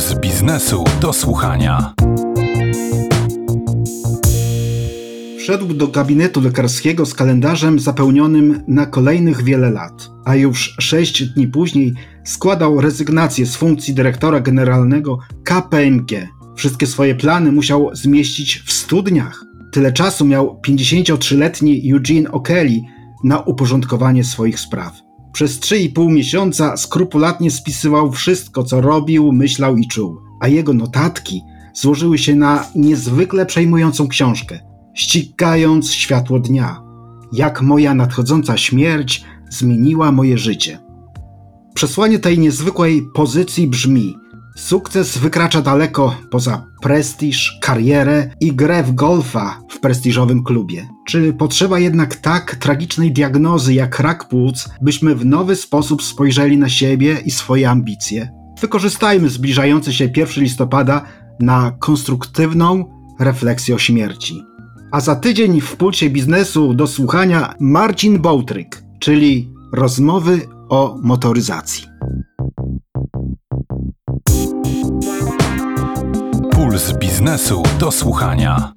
Puls biznesu do słuchania. Wszedł do gabinetu lekarskiego z kalendarzem zapełnionym na kolejnych wiele lat, a już sześć dni później składał rezygnację z funkcji dyrektora generalnego KPMG. Wszystkie swoje plany musiał zmieścić w stu dniach. Tyle czasu miał 53-letni Eugene O'Kelly na uporządkowanie swoich spraw. Przez 3,5 miesiąca skrupulatnie spisywał wszystko, co robił, myślał i czuł, a jego notatki złożyły się na niezwykle przejmującą książkę, ścigając światło dnia. Jak moja nadchodząca śmierć zmieniła moje życie. Przesłanie tej niezwykłej pozycji brzmi: Sukces wykracza daleko poza prestiż, karierę i grę w golfa w prestiżowym klubie. Czy potrzeba jednak tak tragicznej diagnozy jak rak płuc, byśmy w nowy sposób spojrzeli na siebie i swoje ambicje? Wykorzystajmy zbliżający się 1 listopada na konstruktywną refleksję o śmierci. A za tydzień w pulsie biznesu do słuchania Marcin Bołtryk, czyli rozmowy o motoryzacji. Puls biznesu do słuchania.